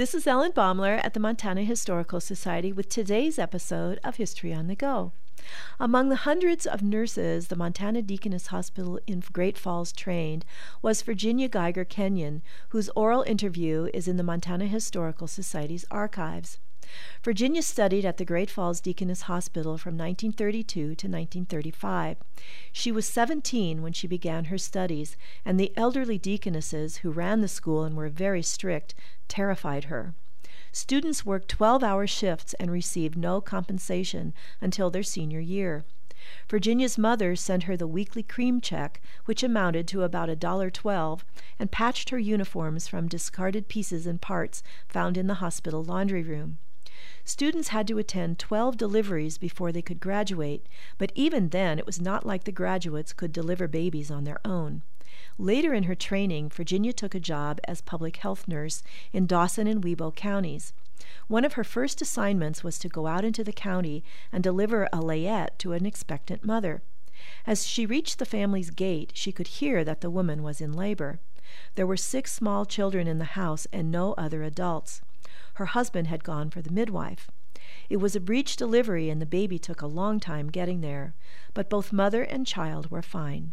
This is Ellen Baumler at the Montana Historical Society with today's episode of History on the Go. Among the hundreds of nurses the Montana Deaconess Hospital in Great Falls trained was Virginia Geiger Kenyon, whose oral interview is in the Montana Historical Society's archives. Virginia studied at the Great Falls Deaconess Hospital from 1932 to 1935. She was 17 when she began her studies, and the elderly deaconesses who ran the school and were very strict terrified her. Students worked 12 hour shifts and received no compensation until their senior year. Virginia's mother sent her the weekly cream check, which amounted to about a dollar twelve, and patched her uniforms from discarded pieces and parts found in the hospital laundry room. Students had to attend 12 deliveries before they could graduate, but even then it was not like the graduates could deliver babies on their own. Later in her training, Virginia took a job as public health nurse in Dawson and Wibaux counties. One of her first assignments was to go out into the county and deliver a layette to an expectant mother. As she reached the family's gate, she could hear that the woman was in labor. There were six small children in the house and no other adults. Her husband had gone for the midwife. It was a breech delivery, and the baby took a long time getting there, but both mother and child were fine.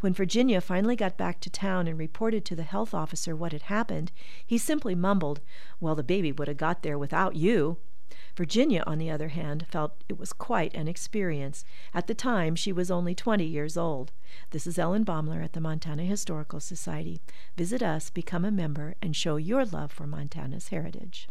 When Virginia finally got back to town and reported to the health officer what had happened, he simply mumbled, Well, the baby would have got there without you. Virginia, on the other hand, felt it was quite an experience. At the time, she was only 20 years old. This is Ellen Baumler at the Montana Historical Society. Visit us, become a member, and show your love for Montana's heritage.